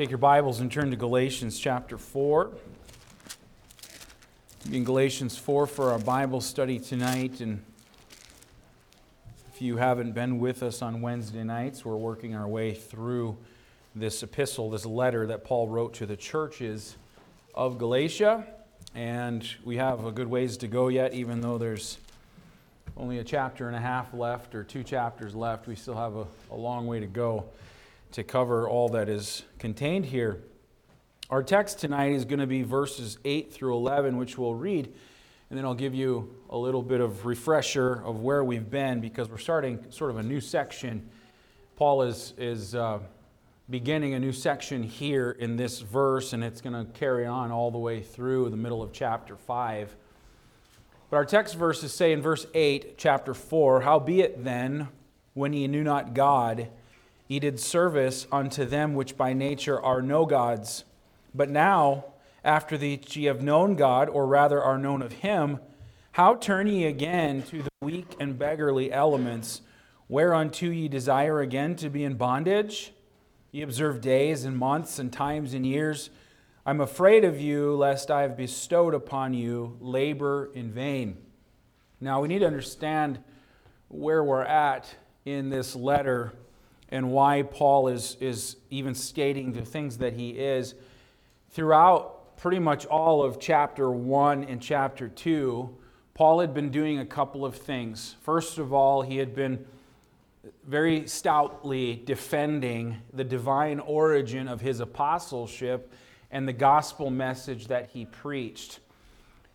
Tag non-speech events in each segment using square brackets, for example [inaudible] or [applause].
Take your Bibles and turn to Galatians chapter 4. In Galatians 4 for our Bible study tonight. And if you haven't been with us on Wednesday nights, we're working our way through this epistle, this letter that Paul wrote to the churches of Galatia. And we have a good ways to go yet, even though there's only a chapter and a half left or two chapters left. We still have a, a long way to go to cover all that is contained here. Our text tonight is going to be verses 8 through 11, which we'll read, and then I'll give you a little bit of refresher of where we've been because we're starting sort of a new section. Paul is, is uh, beginning a new section here in this verse, and it's going to carry on all the way through the middle of chapter 5. But our text verses say in verse 8, chapter 4 Howbeit then, when ye knew not God, Ye did service unto them which by nature are no gods. But now, after that ye have known God, or rather are known of him, how turn ye again to the weak and beggarly elements, whereunto ye desire again to be in bondage? Ye observe days and months and times and years. I'm afraid of you, lest I have bestowed upon you labor in vain. Now, we need to understand where we're at in this letter and why Paul is, is even stating the things that he is. Throughout pretty much all of chapter 1 and chapter 2, Paul had been doing a couple of things. First of all, he had been very stoutly defending the divine origin of his apostleship and the gospel message that he preached.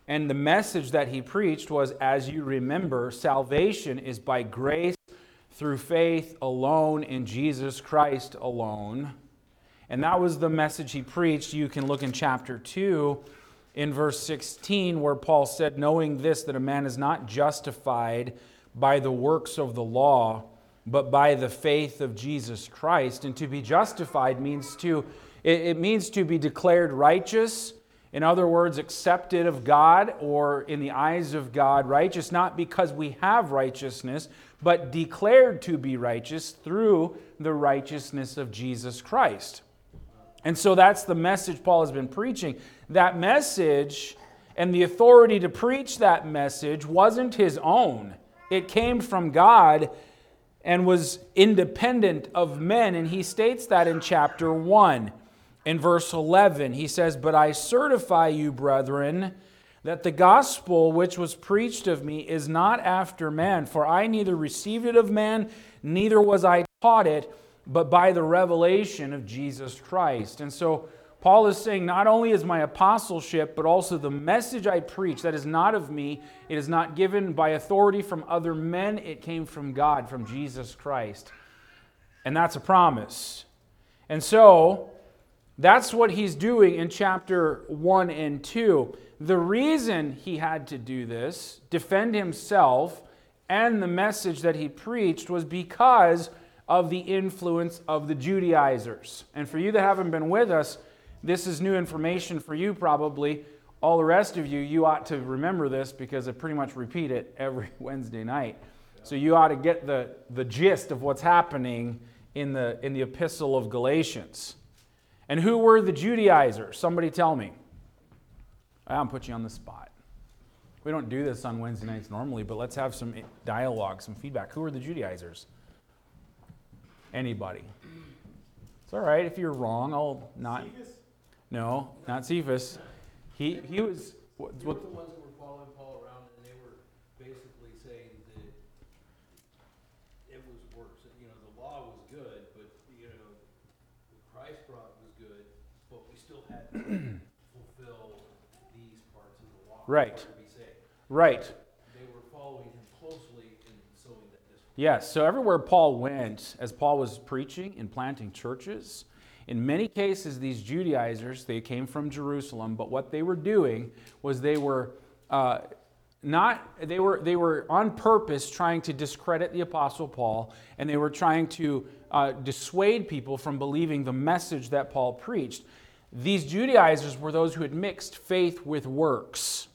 And the message that he preached was, as you remember, salvation is by grace through faith alone in Jesus Christ alone. And that was the message he preached. You can look in chapter 2 in verse 16, where Paul said, Knowing this, that a man is not justified by the works of the law, but by the faith of Jesus Christ. And to be justified means to, it means to be declared righteous. In other words, accepted of God or in the eyes of God, righteous, not because we have righteousness, but declared to be righteous through the righteousness of Jesus Christ. And so that's the message Paul has been preaching. That message and the authority to preach that message wasn't his own, it came from God and was independent of men. And he states that in chapter 1. In verse 11, he says, But I certify you, brethren, that the gospel which was preached of me is not after man, for I neither received it of man, neither was I taught it, but by the revelation of Jesus Christ. And so Paul is saying, not only is my apostleship, but also the message I preach, that is not of me, it is not given by authority from other men, it came from God, from Jesus Christ. And that's a promise. And so, that's what he's doing in chapter 1 and 2. The reason he had to do this, defend himself and the message that he preached, was because of the influence of the Judaizers. And for you that haven't been with us, this is new information for you probably. All the rest of you, you ought to remember this because I pretty much repeat it every [laughs] Wednesday night. So you ought to get the, the gist of what's happening in the, in the epistle of Galatians. And who were the Judaizers? Somebody tell me. I'm put you on the spot. We don't do this on Wednesday nights normally, but let's have some dialogue, some feedback. Who are the Judaizers? Anybody? It's all right if you're wrong. I'll not. Cephas? No, not Cephas. He he was. What, what, the ones that were following Paul around, and they were basically saying that it was works. You know, the law was good, but you know, Christ brought good, but we still had. To [clears throat] fulfill these parts of the law. in Right. Right. They were following him closely in sowing that discord. Yes. So everywhere Paul went, as Paul was preaching and planting churches, in many cases, these Judaizers, they came from Jerusalem, but what they were doing was they were uh, not, they were, they were on purpose trying to discredit the Apostle Paul, and they were trying to uh, dissuade people from believing the message that Paul preached. These Judaizers were those who had mixed faith with works.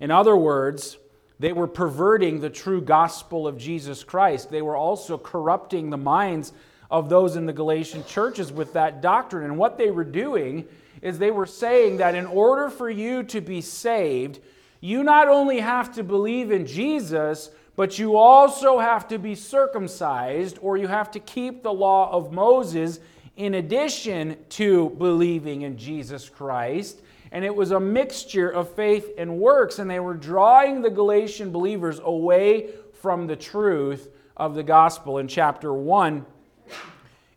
In other words, they were perverting the true gospel of Jesus Christ. They were also corrupting the minds of those in the Galatian churches with that doctrine. And what they were doing is they were saying that in order for you to be saved, you not only have to believe in Jesus, but you also have to be circumcised or you have to keep the law of Moses in addition to believing in Jesus Christ. And it was a mixture of faith and works, and they were drawing the Galatian believers away from the truth of the gospel. In chapter 1,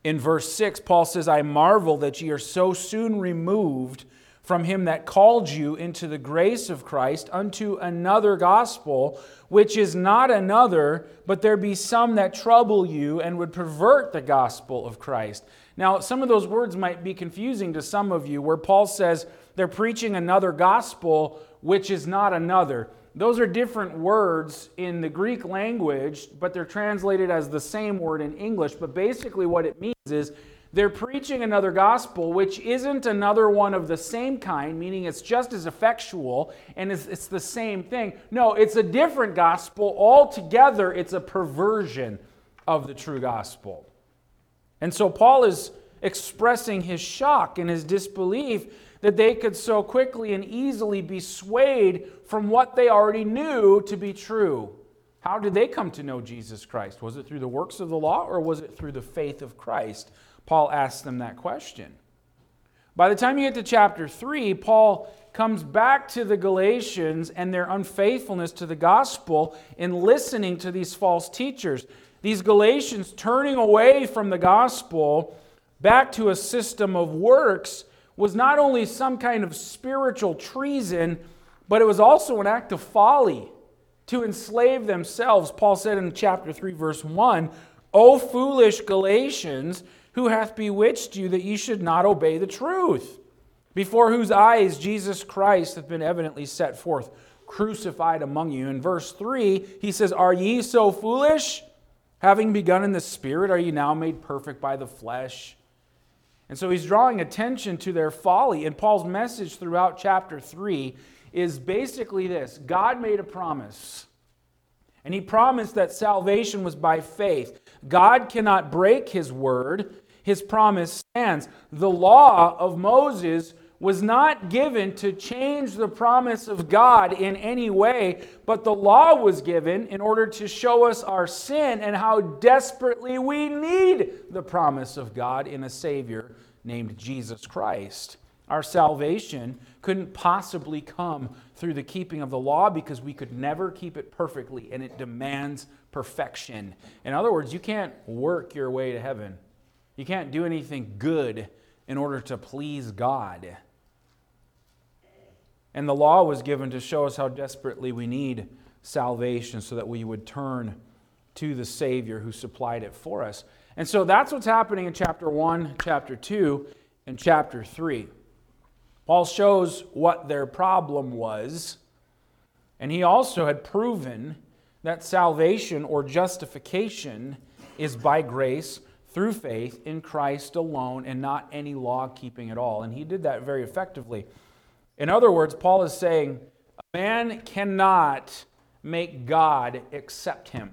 in verse 6, Paul says, I marvel that ye are so soon removed from him that called you into the grace of Christ unto another gospel, which is not another, but there be some that trouble you and would pervert the gospel of Christ. Now, some of those words might be confusing to some of you, where Paul says they're preaching another gospel, which is not another. Those are different words in the Greek language, but they're translated as the same word in English. But basically, what it means is they're preaching another gospel, which isn't another one of the same kind, meaning it's just as effectual and it's, it's the same thing. No, it's a different gospel. Altogether, it's a perversion of the true gospel. And so Paul is expressing his shock and his disbelief that they could so quickly and easily be swayed from what they already knew to be true. How did they come to know Jesus Christ? Was it through the works of the law or was it through the faith of Christ? Paul asks them that question. By the time you get to chapter 3, Paul comes back to the Galatians and their unfaithfulness to the gospel in listening to these false teachers. These Galatians turning away from the gospel back to a system of works was not only some kind of spiritual treason, but it was also an act of folly to enslave themselves. Paul said in chapter 3, verse 1 O foolish Galatians, who hath bewitched you that ye should not obey the truth, before whose eyes Jesus Christ hath been evidently set forth, crucified among you. In verse 3, he says, Are ye so foolish? Having begun in the Spirit, are ye now made perfect by the flesh? And so he's drawing attention to their folly. And Paul's message throughout chapter 3 is basically this God made a promise. And he promised that salvation was by faith. God cannot break his word, his promise stands. The law of Moses was not given to change the promise of God in any way, but the law was given in order to show us our sin and how desperately we need the promise of God in a Savior named Jesus Christ. Our salvation couldn't possibly come through the keeping of the law because we could never keep it perfectly, and it demands perfection. In other words, you can't work your way to heaven. You can't do anything good in order to please God. And the law was given to show us how desperately we need salvation so that we would turn to the Savior who supplied it for us. And so that's what's happening in chapter 1, chapter 2, and chapter 3. Paul shows what their problem was, and he also had proven that salvation or justification is by grace through faith in Christ alone and not any law keeping at all. And he did that very effectively. In other words, Paul is saying a man cannot make God accept him.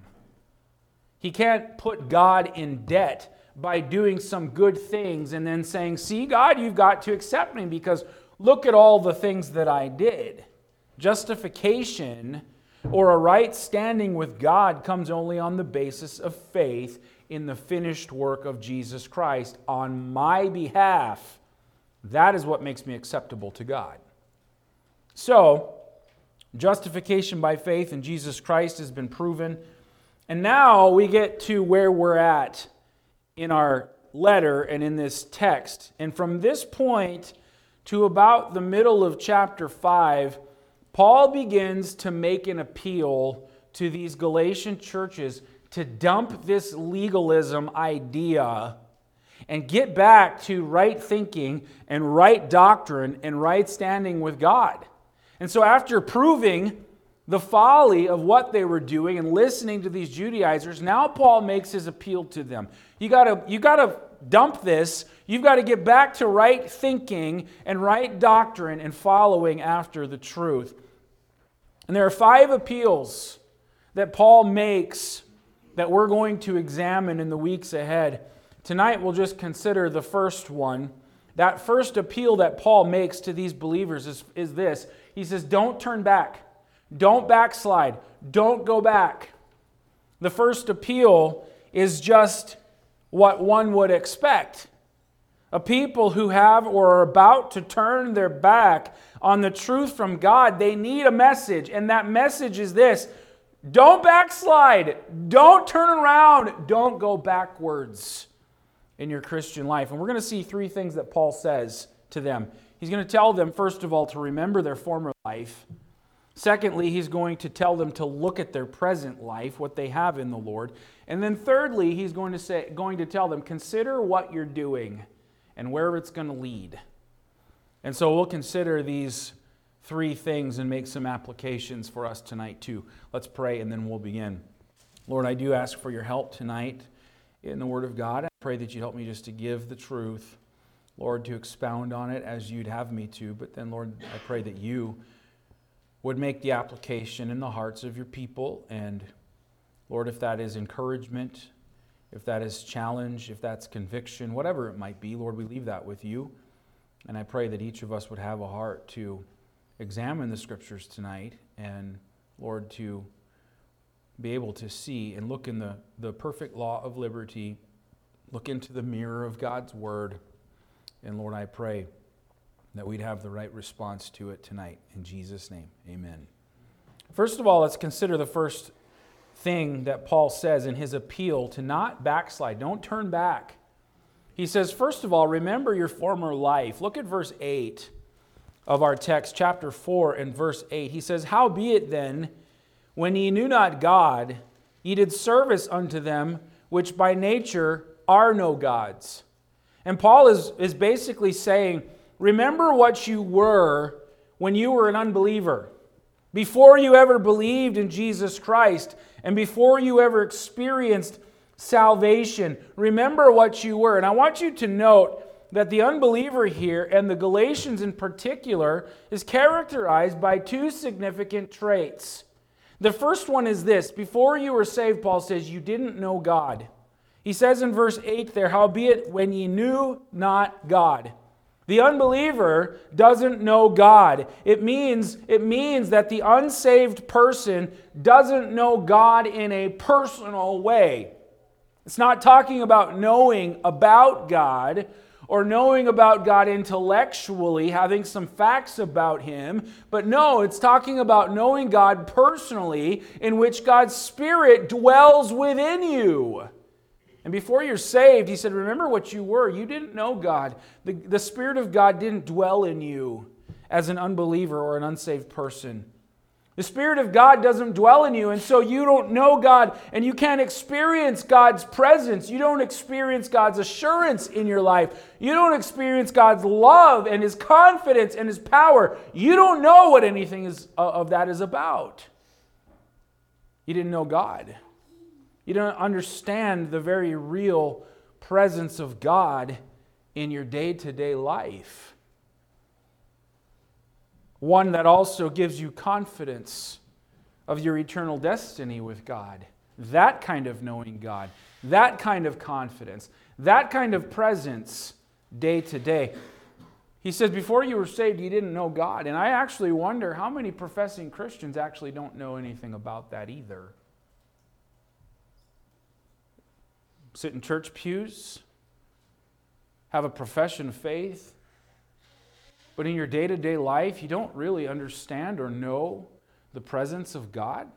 He can't put God in debt by doing some good things and then saying, See, God, you've got to accept me because look at all the things that I did. Justification or a right standing with God comes only on the basis of faith in the finished work of Jesus Christ on my behalf. That is what makes me acceptable to God. So, justification by faith in Jesus Christ has been proven. And now we get to where we're at in our letter and in this text. And from this point to about the middle of chapter 5, Paul begins to make an appeal to these Galatian churches to dump this legalism idea and get back to right thinking and right doctrine and right standing with God. And so, after proving the folly of what they were doing and listening to these Judaizers, now Paul makes his appeal to them. You gotta, you gotta dump this. You've got to get back to right thinking and right doctrine and following after the truth. And there are five appeals that Paul makes that we're going to examine in the weeks ahead. Tonight we'll just consider the first one. That first appeal that Paul makes to these believers is, is this He says, Don't turn back, don't backslide, don't go back. The first appeal is just what one would expect. A people who have or are about to turn their back on the truth from God, they need a message. And that message is this don't backslide, don't turn around, don't go backwards in your Christian life. And we're going to see three things that Paul says to them. He's going to tell them, first of all, to remember their former life. Secondly, he's going to tell them to look at their present life, what they have in the Lord. And then thirdly, he's going to say going to tell them, consider what you're doing and where it's going to lead. And so we'll consider these three things and make some applications for us tonight too. Let's pray and then we'll begin. Lord, I do ask for your help tonight in the Word of God. I pray that you help me just to give the truth, Lord, to expound on it as you'd have me to. But then, Lord, I pray that you would make the application in the hearts of your people. And, Lord, if that is encouragement, if that is challenge, if that's conviction, whatever it might be, Lord, we leave that with you. And I pray that each of us would have a heart to examine the scriptures tonight and, Lord, to be able to see and look in the, the perfect law of liberty, look into the mirror of God's word. And Lord, I pray that we'd have the right response to it tonight. In Jesus' name, amen. First of all, let's consider the first thing that Paul says in his appeal to not backslide. Don't turn back. He says, first of all, remember your former life. Look at verse 8 of our text, chapter 4, and verse 8. He says, Howbeit then, when ye knew not God, ye did service unto them which by nature are no gods. And Paul is, is basically saying, Remember what you were when you were an unbeliever. Before you ever believed in Jesus Christ and before you ever experienced salvation, remember what you were. And I want you to note that the unbeliever here, and the Galatians in particular, is characterized by two significant traits. The first one is this Before you were saved, Paul says, you didn't know God. He says in verse 8 there, Howbeit, when ye knew not God. The unbeliever doesn't know God. It means, it means that the unsaved person doesn't know God in a personal way. It's not talking about knowing about God or knowing about God intellectually, having some facts about Him. But no, it's talking about knowing God personally, in which God's Spirit dwells within you. And before you're saved, He said, Remember what you were. You didn't know God, the, the Spirit of God didn't dwell in you as an unbeliever or an unsaved person. The Spirit of God doesn't dwell in you, and so you don't know God and you can't experience God's presence. You don't experience God's assurance in your life. You don't experience God's love and His confidence and His power. You don't know what anything is, uh, of that is about. You didn't know God. You don't understand the very real presence of God in your day to day life one that also gives you confidence of your eternal destiny with God. That kind of knowing God, that kind of confidence, that kind of presence day to day. He says, Before you were saved, you didn't know God. And I actually wonder how many professing Christians actually don't know anything about that either. Sit in church pews, have a profession of faith, but in your day to day life, you don't really understand or know the presence of God.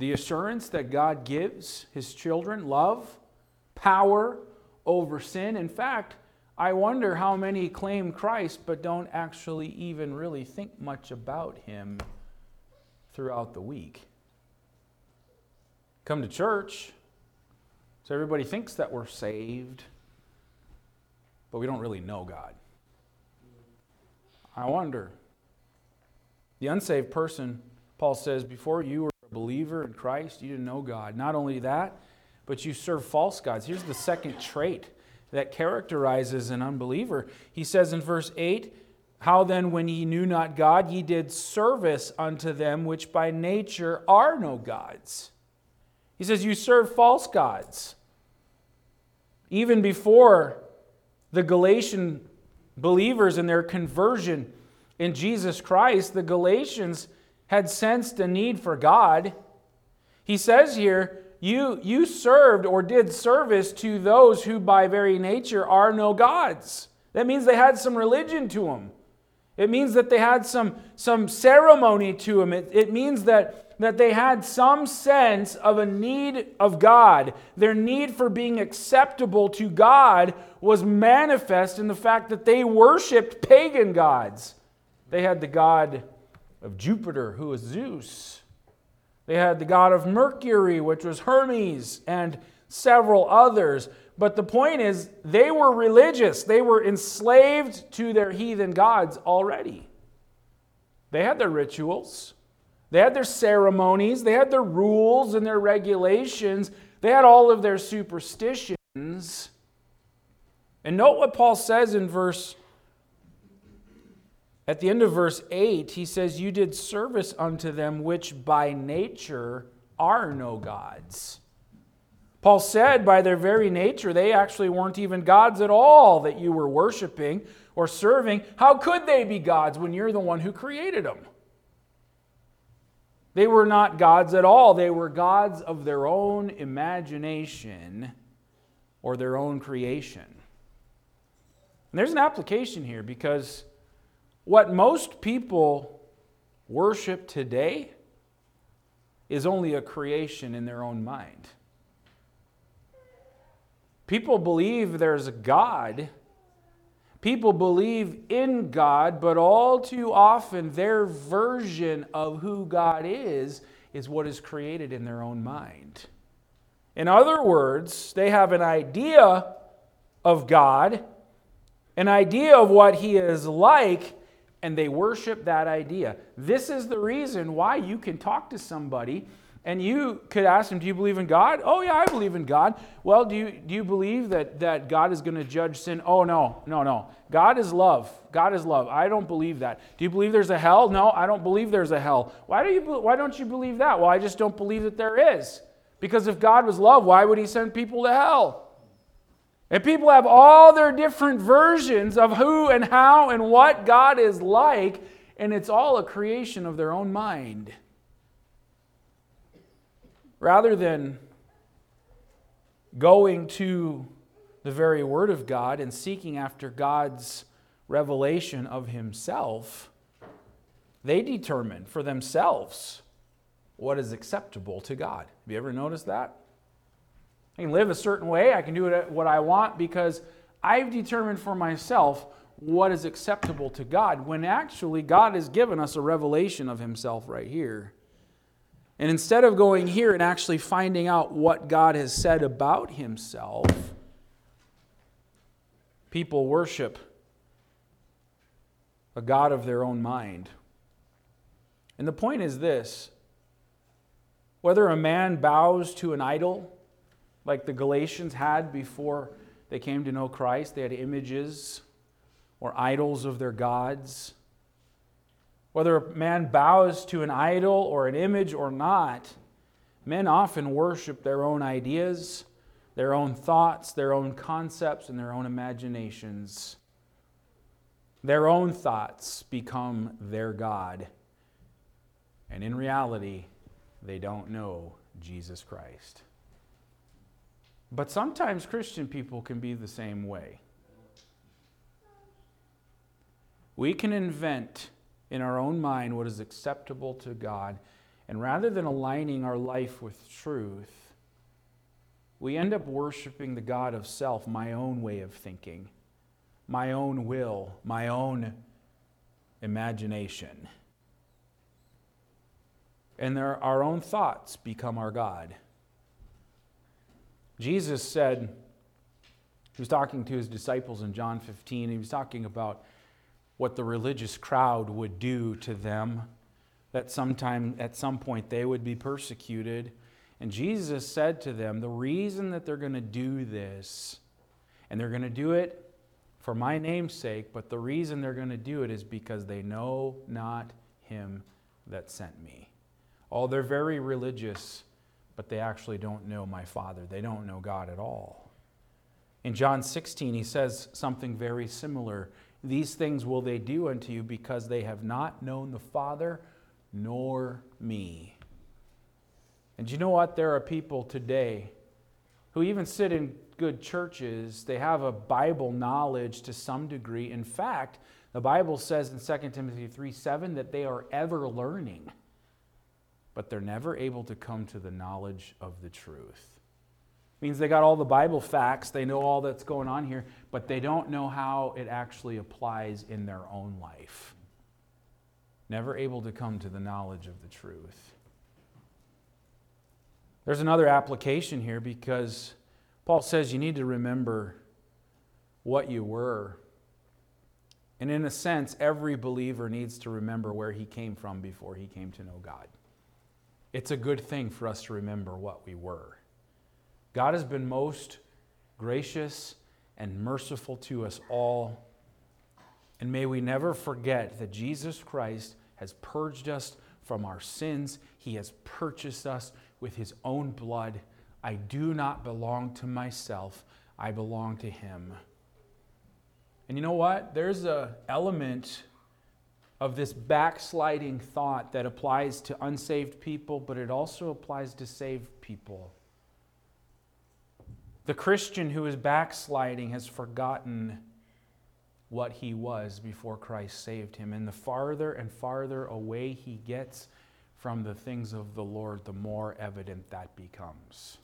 The assurance that God gives his children love, power over sin. In fact, I wonder how many claim Christ but don't actually even really think much about him throughout the week. Come to church, so everybody thinks that we're saved, but we don't really know God. I wonder. The unsaved person, Paul says, before you were a believer in Christ, you didn't know God. Not only that, but you serve false gods. Here's the second trait that characterizes an unbeliever. He says in verse 8, How then, when ye knew not God, ye did service unto them which by nature are no gods? He says, You serve false gods. Even before the Galatian believers and their conversion in Jesus Christ, the Galatians had sensed a need for God. He says here, you, you served or did service to those who by very nature are no gods. That means they had some religion to them. It means that they had some, some ceremony to them. It, it means that, that they had some sense of a need of God. Their need for being acceptable to God was manifest in the fact that they worshiped pagan gods. They had the god of Jupiter, who was Zeus. They had the god of Mercury, which was Hermes, and several others. But the point is, they were religious. They were enslaved to their heathen gods already. They had their rituals, they had their ceremonies, they had their rules and their regulations, they had all of their superstitions. And note what Paul says in verse at the end of verse 8, he says, You did service unto them which by nature are no gods. Paul said, by their very nature, they actually weren't even gods at all that you were worshiping or serving. How could they be gods when you're the one who created them? They were not gods at all. They were gods of their own imagination or their own creation. And there's an application here because what most people worship today is only a creation in their own mind. People believe there's a God. People believe in God, but all too often their version of who God is is what is created in their own mind. In other words, they have an idea of God, an idea of what He is like, and they worship that idea. This is the reason why you can talk to somebody and you could ask them, Do you believe in God? Oh, yeah, I believe in God. Well, do you, do you believe that, that God is going to judge sin? Oh, no, no, no. God is love. God is love. I don't believe that. Do you believe there's a hell? No, I don't believe there's a hell. Why, do you, why don't you believe that? Well, I just don't believe that there is. Because if God was love, why would he send people to hell? And people have all their different versions of who and how and what God is like, and it's all a creation of their own mind. Rather than going to the very Word of God and seeking after God's revelation of Himself, they determine for themselves what is acceptable to God. Have you ever noticed that? I can live a certain way. I can do what I want because I've determined for myself what is acceptable to God when actually God has given us a revelation of Himself right here. And instead of going here and actually finding out what God has said about Himself, people worship a God of their own mind. And the point is this whether a man bows to an idol, like the Galatians had before they came to know Christ. They had images or idols of their gods. Whether a man bows to an idol or an image or not, men often worship their own ideas, their own thoughts, their own concepts, and their own imaginations. Their own thoughts become their God. And in reality, they don't know Jesus Christ. But sometimes Christian people can be the same way. We can invent in our own mind what is acceptable to God, and rather than aligning our life with truth, we end up worshiping the God of self, my own way of thinking, my own will, my own imagination. And there, our own thoughts become our God. Jesus said, he was talking to his disciples in John 15, he was talking about what the religious crowd would do to them, that sometime at some point they would be persecuted. And Jesus said to them, The reason that they're going to do this, and they're going to do it for my name's sake, but the reason they're going to do it is because they know not him that sent me. Oh, they're very religious but they actually don't know my Father. They don't know God at all. In John 16, he says something very similar. These things will they do unto you because they have not known the Father nor me. And you know what? There are people today who even sit in good churches, they have a Bible knowledge to some degree. In fact, the Bible says in 2 Timothy 3 7 that they are ever learning, but they're never able to come to the knowledge of the truth means they got all the Bible facts, they know all that's going on here, but they don't know how it actually applies in their own life. Never able to come to the knowledge of the truth. There's another application here because Paul says you need to remember what you were. And in a sense, every believer needs to remember where he came from before he came to know God. It's a good thing for us to remember what we were. God has been most gracious and merciful to us all. And may we never forget that Jesus Christ has purged us from our sins. He has purchased us with his own blood. I do not belong to myself, I belong to him. And you know what? There's an element of this backsliding thought that applies to unsaved people, but it also applies to saved people. The Christian who is backsliding has forgotten what he was before Christ saved him. And the farther and farther away he gets from the things of the Lord, the more evident that becomes.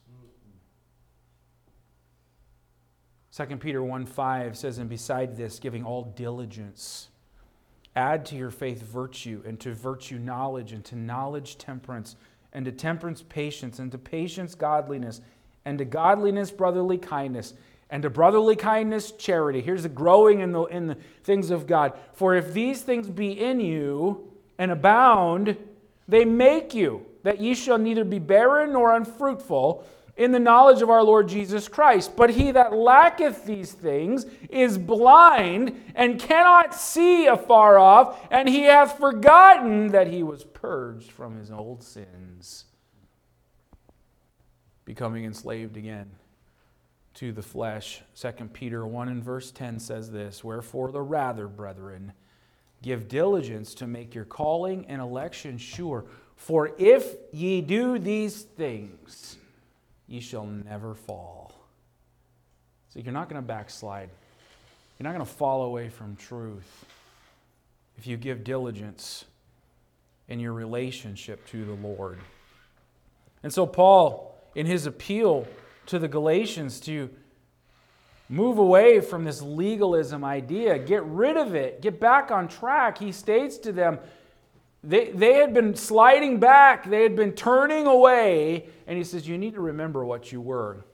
2 Peter 1 5 says, And beside this, giving all diligence, add to your faith virtue, and to virtue knowledge, and to knowledge temperance, and to temperance patience, and to patience godliness and to godliness, brotherly kindness, and to brotherly kindness, charity. Here's the growing in the, in the things of God. For if these things be in you and abound, they make you that ye shall neither be barren nor unfruitful in the knowledge of our Lord Jesus Christ. But he that lacketh these things is blind and cannot see afar off, and he hath forgotten that he was purged from his old sins becoming enslaved again to the flesh. 2 Peter 1 and verse 10 says this Wherefore, the rather, brethren, give diligence to make your calling and election sure. For if ye do these things, ye shall never fall. So you're not going to backslide. You're not going to fall away from truth if you give diligence in your relationship to the Lord. And so, Paul in his appeal to the Galatians to move away from this legalism idea, get rid of it, get back on track. He states to them, they, they had been sliding back, they had been turning away, and he says, You need to remember what you were.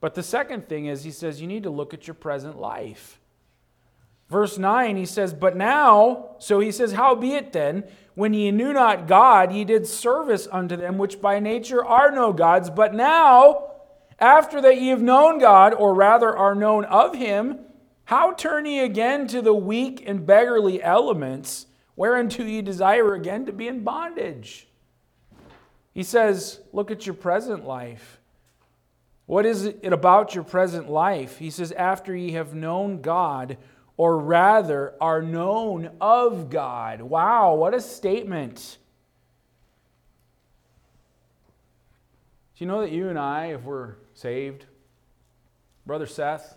But the second thing is, he says, You need to look at your present life. Verse 9, he says, But now, so he says, How be it then, when ye knew not God, ye did service unto them which by nature are no gods. But now, after that ye have known God, or rather are known of him, how turn ye again to the weak and beggarly elements, whereunto ye desire again to be in bondage? He says, Look at your present life. What is it about your present life? He says, After ye have known God, or rather are known of God. Wow, what a statement. Do you know that you and I, if we're saved, Brother Seth,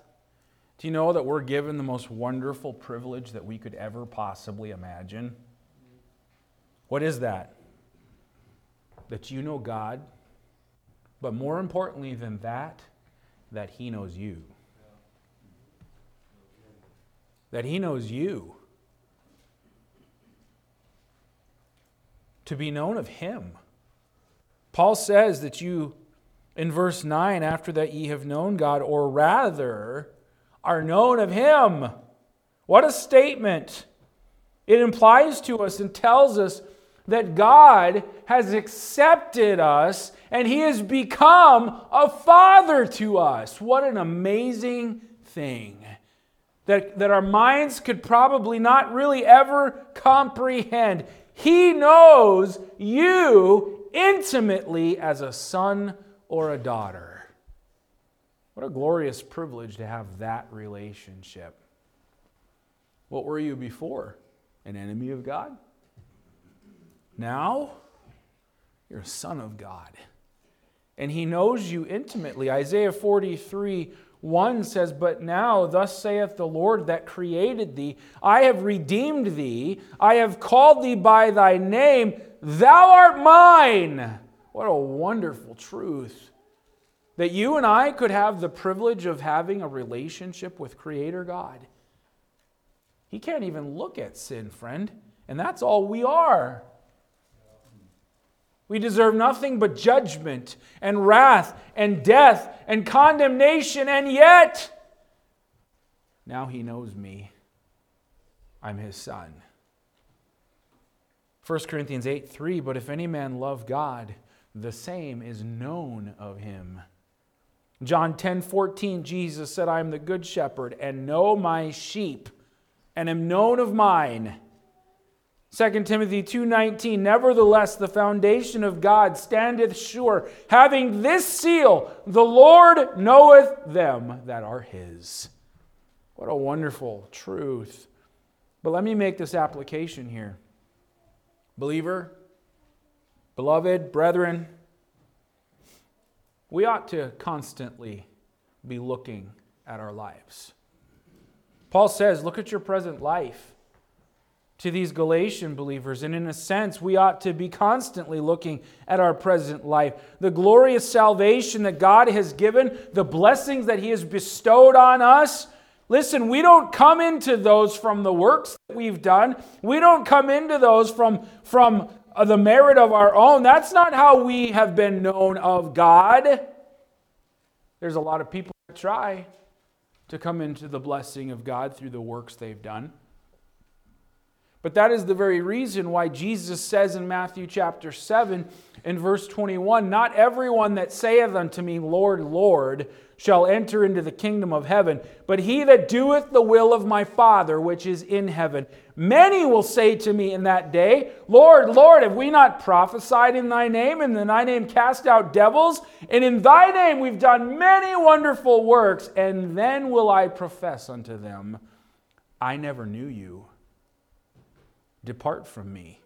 do you know that we're given the most wonderful privilege that we could ever possibly imagine? What is that? That you know God, but more importantly than that, that He knows you that He knows you. To be known of Him. Paul says that you, in verse 9, after that ye have known God, or rather are known of Him. What a statement! It implies to us and tells us that God has accepted us and He has become a father to us. What an amazing thing that, that our minds could probably not really ever comprehend. He knows you intimately as a son or a daughter. What a glorious privilege to have that relationship. What were you before? An enemy of God? Now, you're a son of God. And he knows you intimately. Isaiah 43 1 says, But now, thus saith the Lord that created thee, I have redeemed thee, I have called thee by thy name, thou art mine. What a wonderful truth. That you and I could have the privilege of having a relationship with Creator God. He can't even look at sin, friend, and that's all we are. We deserve nothing but judgment and wrath and death and condemnation, and yet, now he knows me. I'm his son. 1 Corinthians 8 3 But if any man love God, the same is known of him. John 10 14, Jesus said, I am the good shepherd and know my sheep and am known of mine. 2 Timothy 2:19 Nevertheless the foundation of God standeth sure having this seal the Lord knoweth them that are his. What a wonderful truth. But let me make this application here. Believer, beloved, brethren, we ought to constantly be looking at our lives. Paul says, look at your present life to these Galatian believers. And in a sense, we ought to be constantly looking at our present life. The glorious salvation that God has given, the blessings that He has bestowed on us. Listen, we don't come into those from the works that we've done. We don't come into those from, from uh, the merit of our own. That's not how we have been known of God. There's a lot of people that try to come into the blessing of God through the works they've done. But that is the very reason why Jesus says in Matthew chapter 7 in verse 21 Not everyone that saith unto me, Lord, Lord, shall enter into the kingdom of heaven, but he that doeth the will of my Father which is in heaven. Many will say to me in that day, Lord, Lord, have we not prophesied in thy name, and in thy name cast out devils? And in thy name we've done many wonderful works. And then will I profess unto them, I never knew you. Depart from me,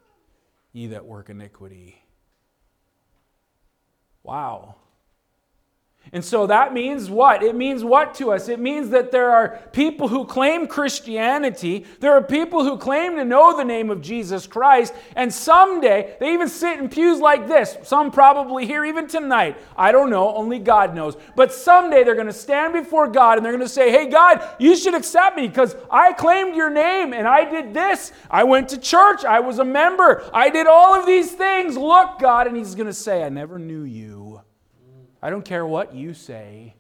ye that work iniquity. Wow. And so that means what? It means what to us? It means that there are people who claim Christianity, there are people who claim to know the name of Jesus Christ, and someday they even sit in pews like this. Some probably here even tonight. I don't know, only God knows. But someday they're going to stand before God and they're going to say, Hey, God, you should accept me because I claimed your name and I did this. I went to church, I was a member, I did all of these things. Look, God. And He's going to say, I never knew you. I don't care what you say.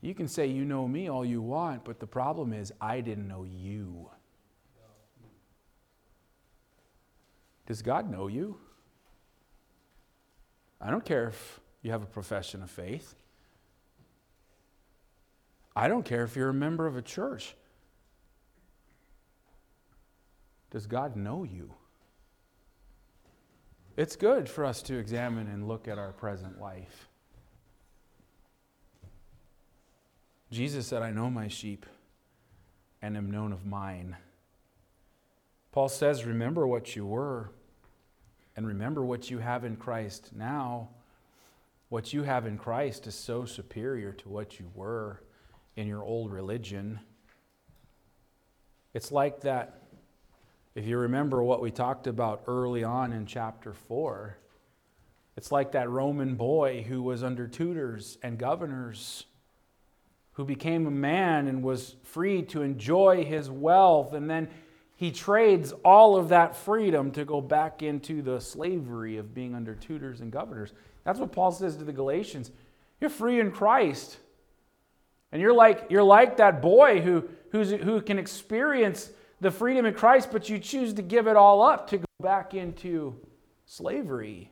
You can say you know me all you want, but the problem is I didn't know you. Does God know you? I don't care if you have a profession of faith. I don't care if you're a member of a church. Does God know you? It's good for us to examine and look at our present life. Jesus said, I know my sheep and am known of mine. Paul says, Remember what you were and remember what you have in Christ now. What you have in Christ is so superior to what you were in your old religion. It's like that if you remember what we talked about early on in chapter 4, it's like that Roman boy who was under tutors and governors, who became a man and was free to enjoy his wealth, and then he trades all of that freedom to go back into the slavery of being under tutors and governors. That's what Paul says to the Galatians. You're free in Christ. And you're like, you're like that boy who, who can experience the freedom in Christ, but you choose to give it all up to go back into slavery.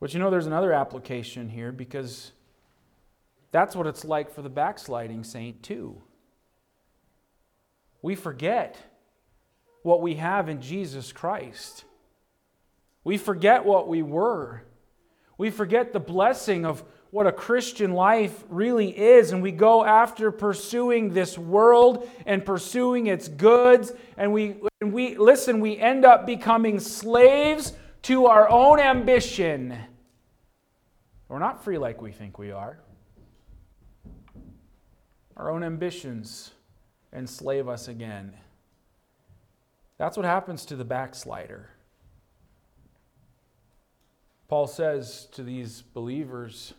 But you know, there's another application here because that's what it's like for the backsliding saint, too. We forget what we have in Jesus Christ. We forget what we were. We forget the blessing of what a Christian life really is, and we go after pursuing this world and pursuing its goods. And we, and we listen, we end up becoming slaves to our own ambition. We're not free like we think we are. Our own ambitions enslave us again. That's what happens to the backslider. Paul says to these believers,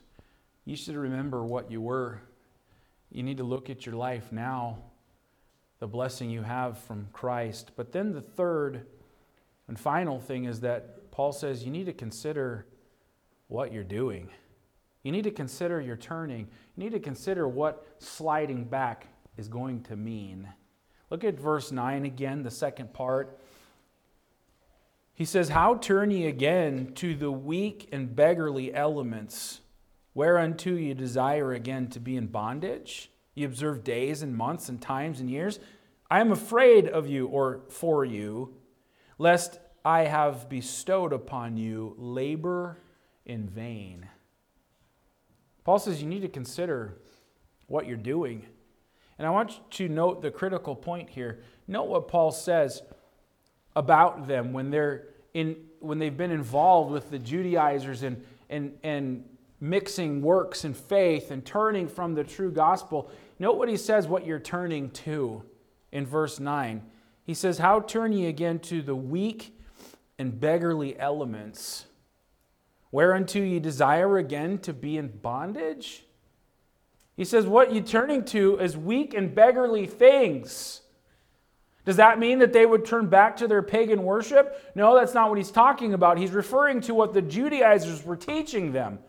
you should remember what you were. You need to look at your life now, the blessing you have from Christ. But then the third and final thing is that Paul says you need to consider what you're doing. You need to consider your turning. You need to consider what sliding back is going to mean. Look at verse 9 again, the second part. He says, How turn ye again to the weak and beggarly elements, whereunto you desire again to be in bondage? Ye observe days and months and times and years. I am afraid of you or for you, lest I have bestowed upon you labor in vain. Paul says you need to consider what you're doing. And I want you to note the critical point here. Note what Paul says about them when they're in when they've been involved with the Judaizers and and and mixing works and faith and turning from the true gospel. Note what he says what you're turning to in verse 9. He says, How turn ye again to the weak and beggarly elements, whereunto ye desire again to be in bondage? He says, What you're turning to is weak and beggarly things. Does that mean that they would turn back to their pagan worship? No, that's not what he's talking about. He's referring to what the Judaizers were teaching them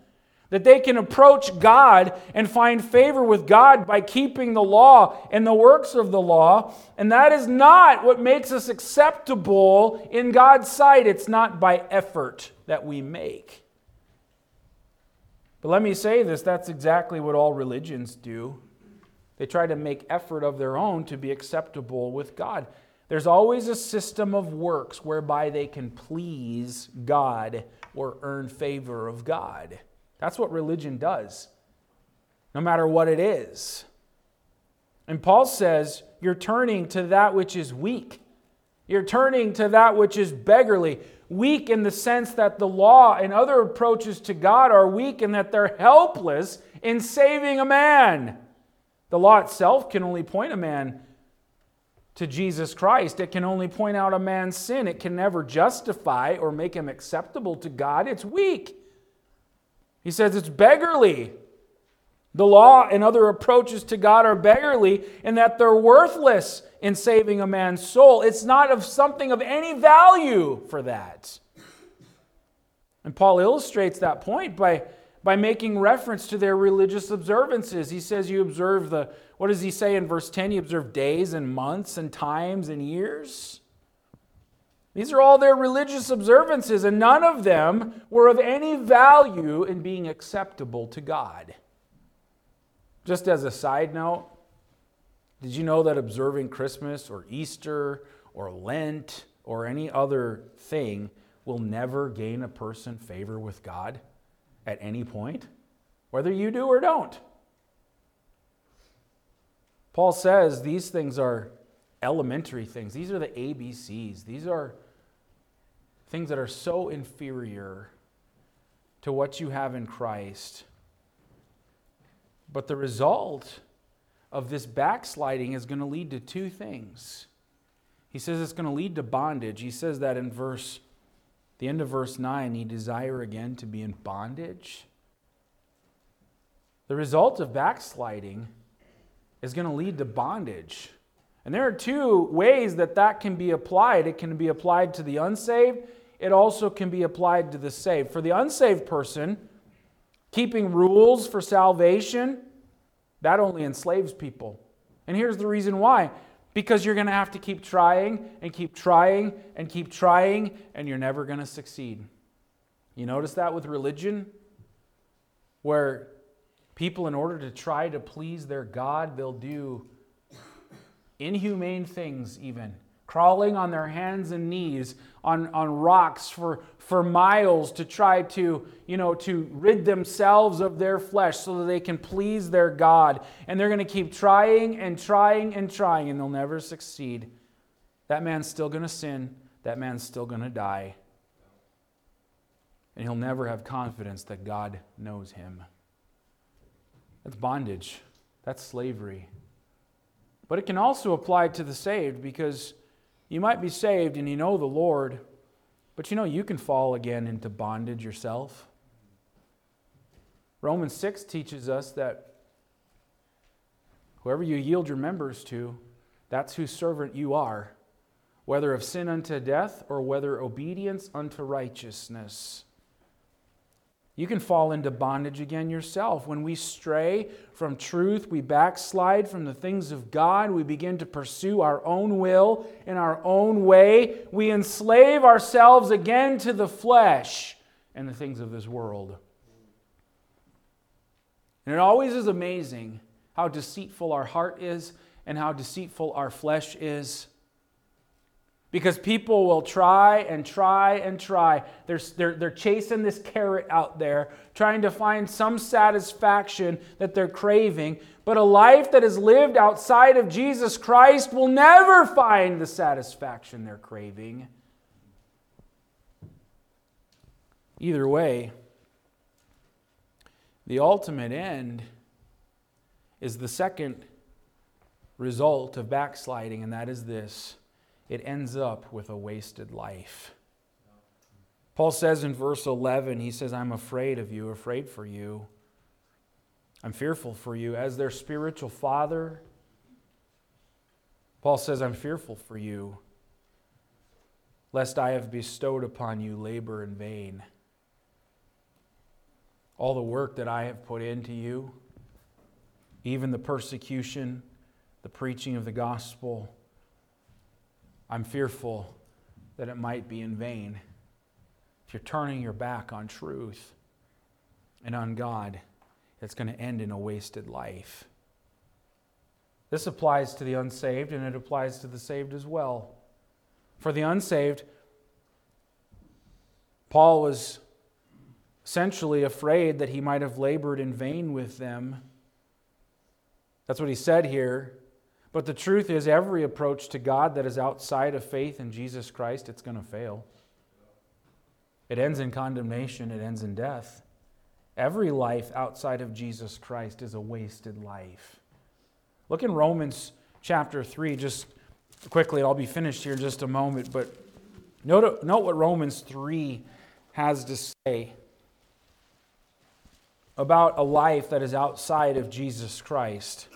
that they can approach God and find favor with God by keeping the law and the works of the law. And that is not what makes us acceptable in God's sight. It's not by effort that we make. But let me say this that's exactly what all religions do. They try to make effort of their own to be acceptable with God. There's always a system of works whereby they can please God or earn favor of God. That's what religion does, no matter what it is. And Paul says, You're turning to that which is weak. You're turning to that which is beggarly. Weak in the sense that the law and other approaches to God are weak and that they're helpless in saving a man. The law itself can only point a man to Jesus Christ. It can only point out a man's sin. It can never justify or make him acceptable to God. It's weak. He says it's beggarly. The law and other approaches to God are beggarly in that they're worthless in saving a man's soul. It's not of something of any value for that. And Paul illustrates that point by by making reference to their religious observances. He says, You observe the, what does he say in verse 10? You observe days and months and times and years. These are all their religious observances, and none of them were of any value in being acceptable to God. Just as a side note, did you know that observing Christmas or Easter or Lent or any other thing will never gain a person favor with God? at any point, whether you do or don't. Paul says these things are elementary things. These are the ABCs. These are things that are so inferior to what you have in Christ. But the result of this backsliding is going to lead to two things. He says it's going to lead to bondage. He says that in verse the end of verse 9, he desire again to be in bondage. The result of backsliding is going to lead to bondage. And there are two ways that that can be applied it can be applied to the unsaved, it also can be applied to the saved. For the unsaved person, keeping rules for salvation, that only enslaves people. And here's the reason why because you're going to have to keep trying and keep trying and keep trying, and you're never going to succeed. You notice that with religion? Where people, in order to try to please their God, they'll do inhumane things, even. crawling on their hands and knees on, on rocks for, for miles to try to, you know, to rid themselves of their flesh so that they can please their God. And they're going to keep trying and trying and trying, and they'll never succeed. That man's still going to sin. That man's still going to die. And he'll never have confidence that God knows him. That's bondage. That's slavery. But it can also apply to the saved because you might be saved and you know the Lord, but you know you can fall again into bondage yourself. Romans 6 teaches us that whoever you yield your members to, that's whose servant you are, whether of sin unto death or whether obedience unto righteousness. You can fall into bondage again yourself. When we stray from truth, we backslide from the things of God, we begin to pursue our own will in our own way. We enslave ourselves again to the flesh and the things of this world. And it always is amazing how deceitful our heart is and how deceitful our flesh is. Because people will try and try and try. They're, they're, they're chasing this carrot out there, trying to find some satisfaction that they're craving. But a life that is lived outside of Jesus Christ will never find the satisfaction they're craving. Either way, the ultimate end is the second result of backsliding, and that is this it ends up with a wasted life. Paul says in verse 11, he says, I'm afraid of you, afraid for you. I'm fearful for you. As their spiritual father, Paul says, I'm fearful for you, lest I have bestowed upon you labor in vain. All the work that I have put into you, even the persecution, the preaching of the gospel, I'm fearful that it might be in vain. If you're turning your back on truth and on God, it's going to end in a wasted life. This applies to the unsaved and it applies to the saved as well. For the unsaved, Paul was essentially afraid that he might have labored in vain with them. That's what he said here. But the truth is, every approach to God that is outside of faith in Jesus Christ, it's going to fail. It ends in condemnation, it ends in death. Every life outside of Jesus Christ is a wasted life. Look in Romans chapter 3, just quickly, I'll be finished here in just a moment, but note, note what Romans 3 has to say about a life that is outside of Jesus Christ.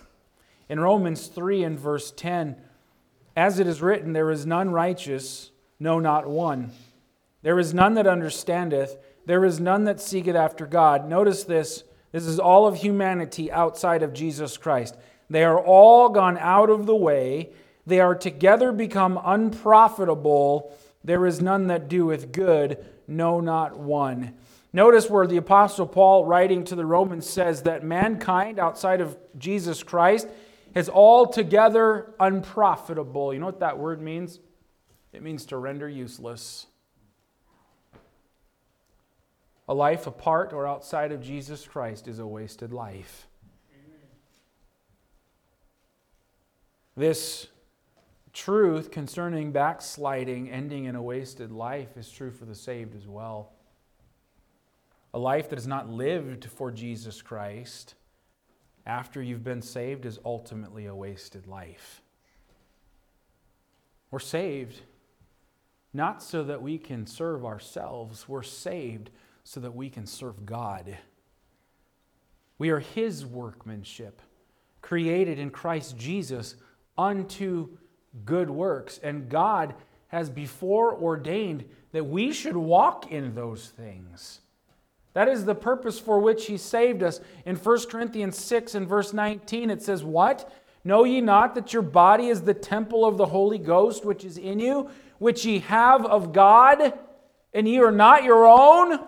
In Romans 3 and verse 10, as it is written, There is none righteous, no, not one. There is none that understandeth, there is none that seeketh after God. Notice this this is all of humanity outside of Jesus Christ. They are all gone out of the way. They are together become unprofitable. There is none that doeth good, no, not one. Notice where the Apostle Paul, writing to the Romans, says that mankind outside of Jesus Christ is altogether unprofitable. You know what that word means? It means to render useless. A life apart or outside of Jesus Christ is a wasted life. This truth concerning backsliding ending in a wasted life is true for the saved as well. A life that is not lived for Jesus Christ after you've been saved is ultimately a wasted life. We're saved not so that we can serve ourselves, we're saved so that we can serve God. We are His workmanship, created in Christ Jesus unto good works. And God has before ordained that we should walk in those things. That is the purpose for which he saved us. In 1 Corinthians 6 and verse 19, it says, What? Know ye not that your body is the temple of the Holy Ghost which is in you, which ye have of God, and ye are not your own?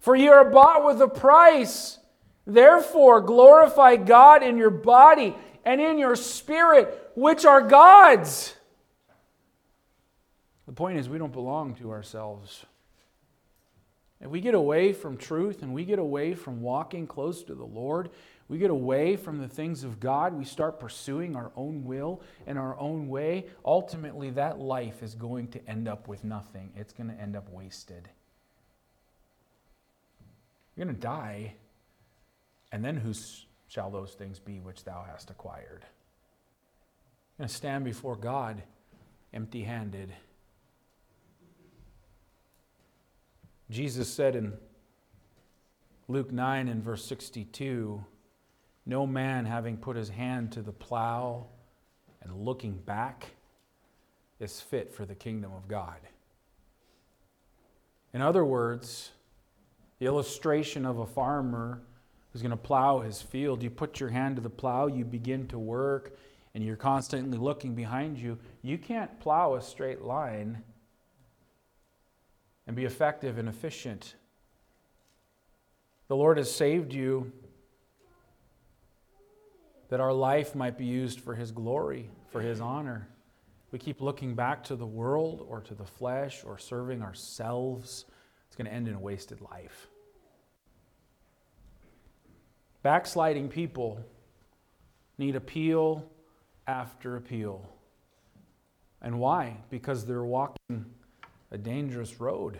For ye are bought with a price. Therefore, glorify God in your body and in your spirit, which are God's. The point is, we don't belong to ourselves. If we get away from truth and we get away from walking close to the Lord, we get away from the things of God, we start pursuing our own will and our own way, ultimately that life is going to end up with nothing. It's going to end up wasted. You're going to die, and then whose shall those things be which thou hast acquired? You're going to stand before God empty handed. Jesus said in Luke 9 and verse 62 No man having put his hand to the plow and looking back is fit for the kingdom of God. In other words, the illustration of a farmer who's going to plow his field, you put your hand to the plow, you begin to work, and you're constantly looking behind you. You can't plow a straight line and be effective and efficient. The Lord has saved you that our life might be used for His glory, for His honor. We keep looking back to the world or to the flesh or serving ourselves, it's going to end in a wasted life. Backsliding people need appeal after appeal. And why? Because they're walking a dangerous road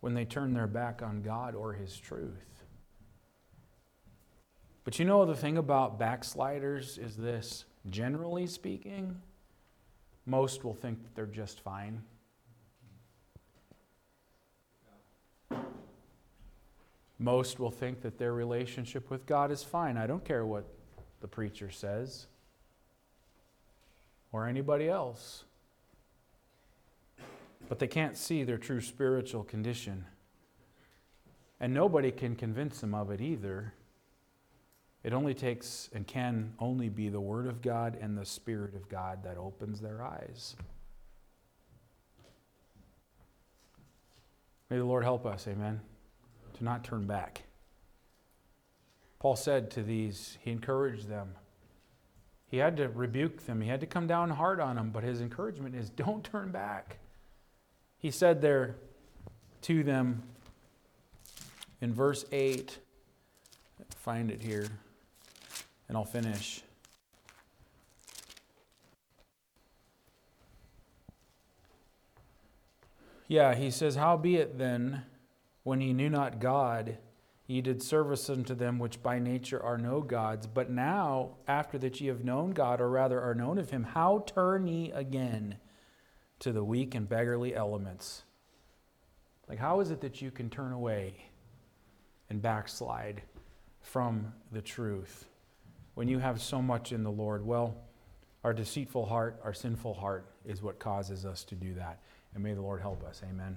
when they turn their back on God or His truth. But you know, the thing about backsliders is this generally speaking, most will think that they're just fine. Most will think that their relationship with God is fine. I don't care what the preacher says or anybody else but they can't see their true spiritual condition. And nobody can convince them of it either. It only takes and can only be the Word of God and the Spirit of God that opens their eyes. May the Lord help us, amen, to not turn back. Paul said to these, he encouraged them. He had to rebuke them, he had to come down hard on them, but his encouragement is don't turn back. He said there to them in verse 8, find it here, and I'll finish. Yeah, he says, Howbeit then, when ye knew not God, ye did service unto them which by nature are no gods. But now, after that ye have known God, or rather are known of him, how turn ye again? To the weak and beggarly elements. Like, how is it that you can turn away and backslide from the truth when you have so much in the Lord? Well, our deceitful heart, our sinful heart, is what causes us to do that. And may the Lord help us. Amen.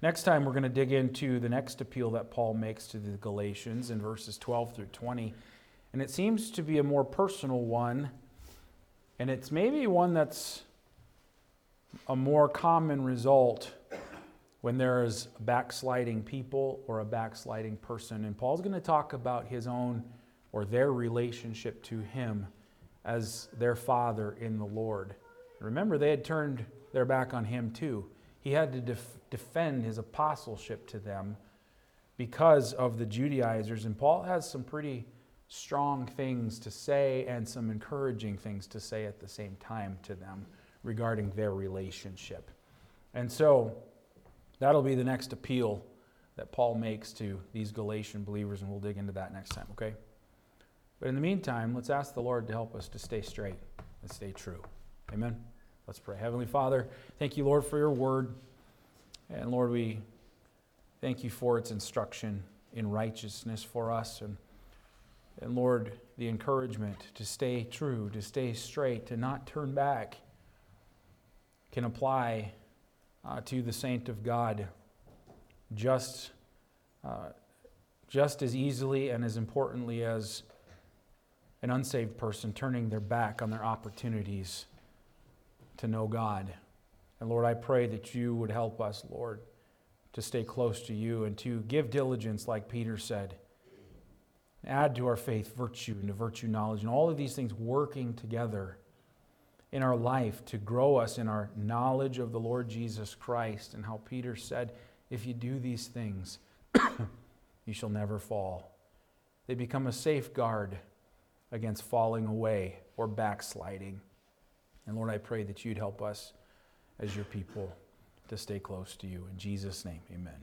Next time, we're going to dig into the next appeal that Paul makes to the Galatians in verses 12 through 20. And it seems to be a more personal one. And it's maybe one that's a more common result when there is backsliding people or a backsliding person. And Paul's going to talk about his own or their relationship to him as their father in the Lord. Remember, they had turned their back on him too. He had to def- defend his apostleship to them because of the Judaizers. And Paul has some pretty strong things to say and some encouraging things to say at the same time to them regarding their relationship. And so that'll be the next appeal that Paul makes to these Galatian believers, and we'll dig into that next time, okay? But in the meantime, let's ask the Lord to help us to stay straight and stay true. Amen. Let's pray. Heavenly Father, thank you, Lord, for your word. And Lord, we thank you for its instruction in righteousness for us. And, and Lord, the encouragement to stay true, to stay straight, to not turn back can apply uh, to the saint of God just, uh, just as easily and as importantly as an unsaved person turning their back on their opportunities to know God. And Lord, I pray that you would help us, Lord, to stay close to you and to give diligence, like Peter said. Add to our faith virtue, and to virtue knowledge, and all of these things working together in our life to grow us in our knowledge of the Lord Jesus Christ, and how Peter said, If you do these things, [coughs] you shall never fall. They become a safeguard against falling away or backsliding. And Lord, I pray that you'd help us as your people to stay close to you. In Jesus' name, amen.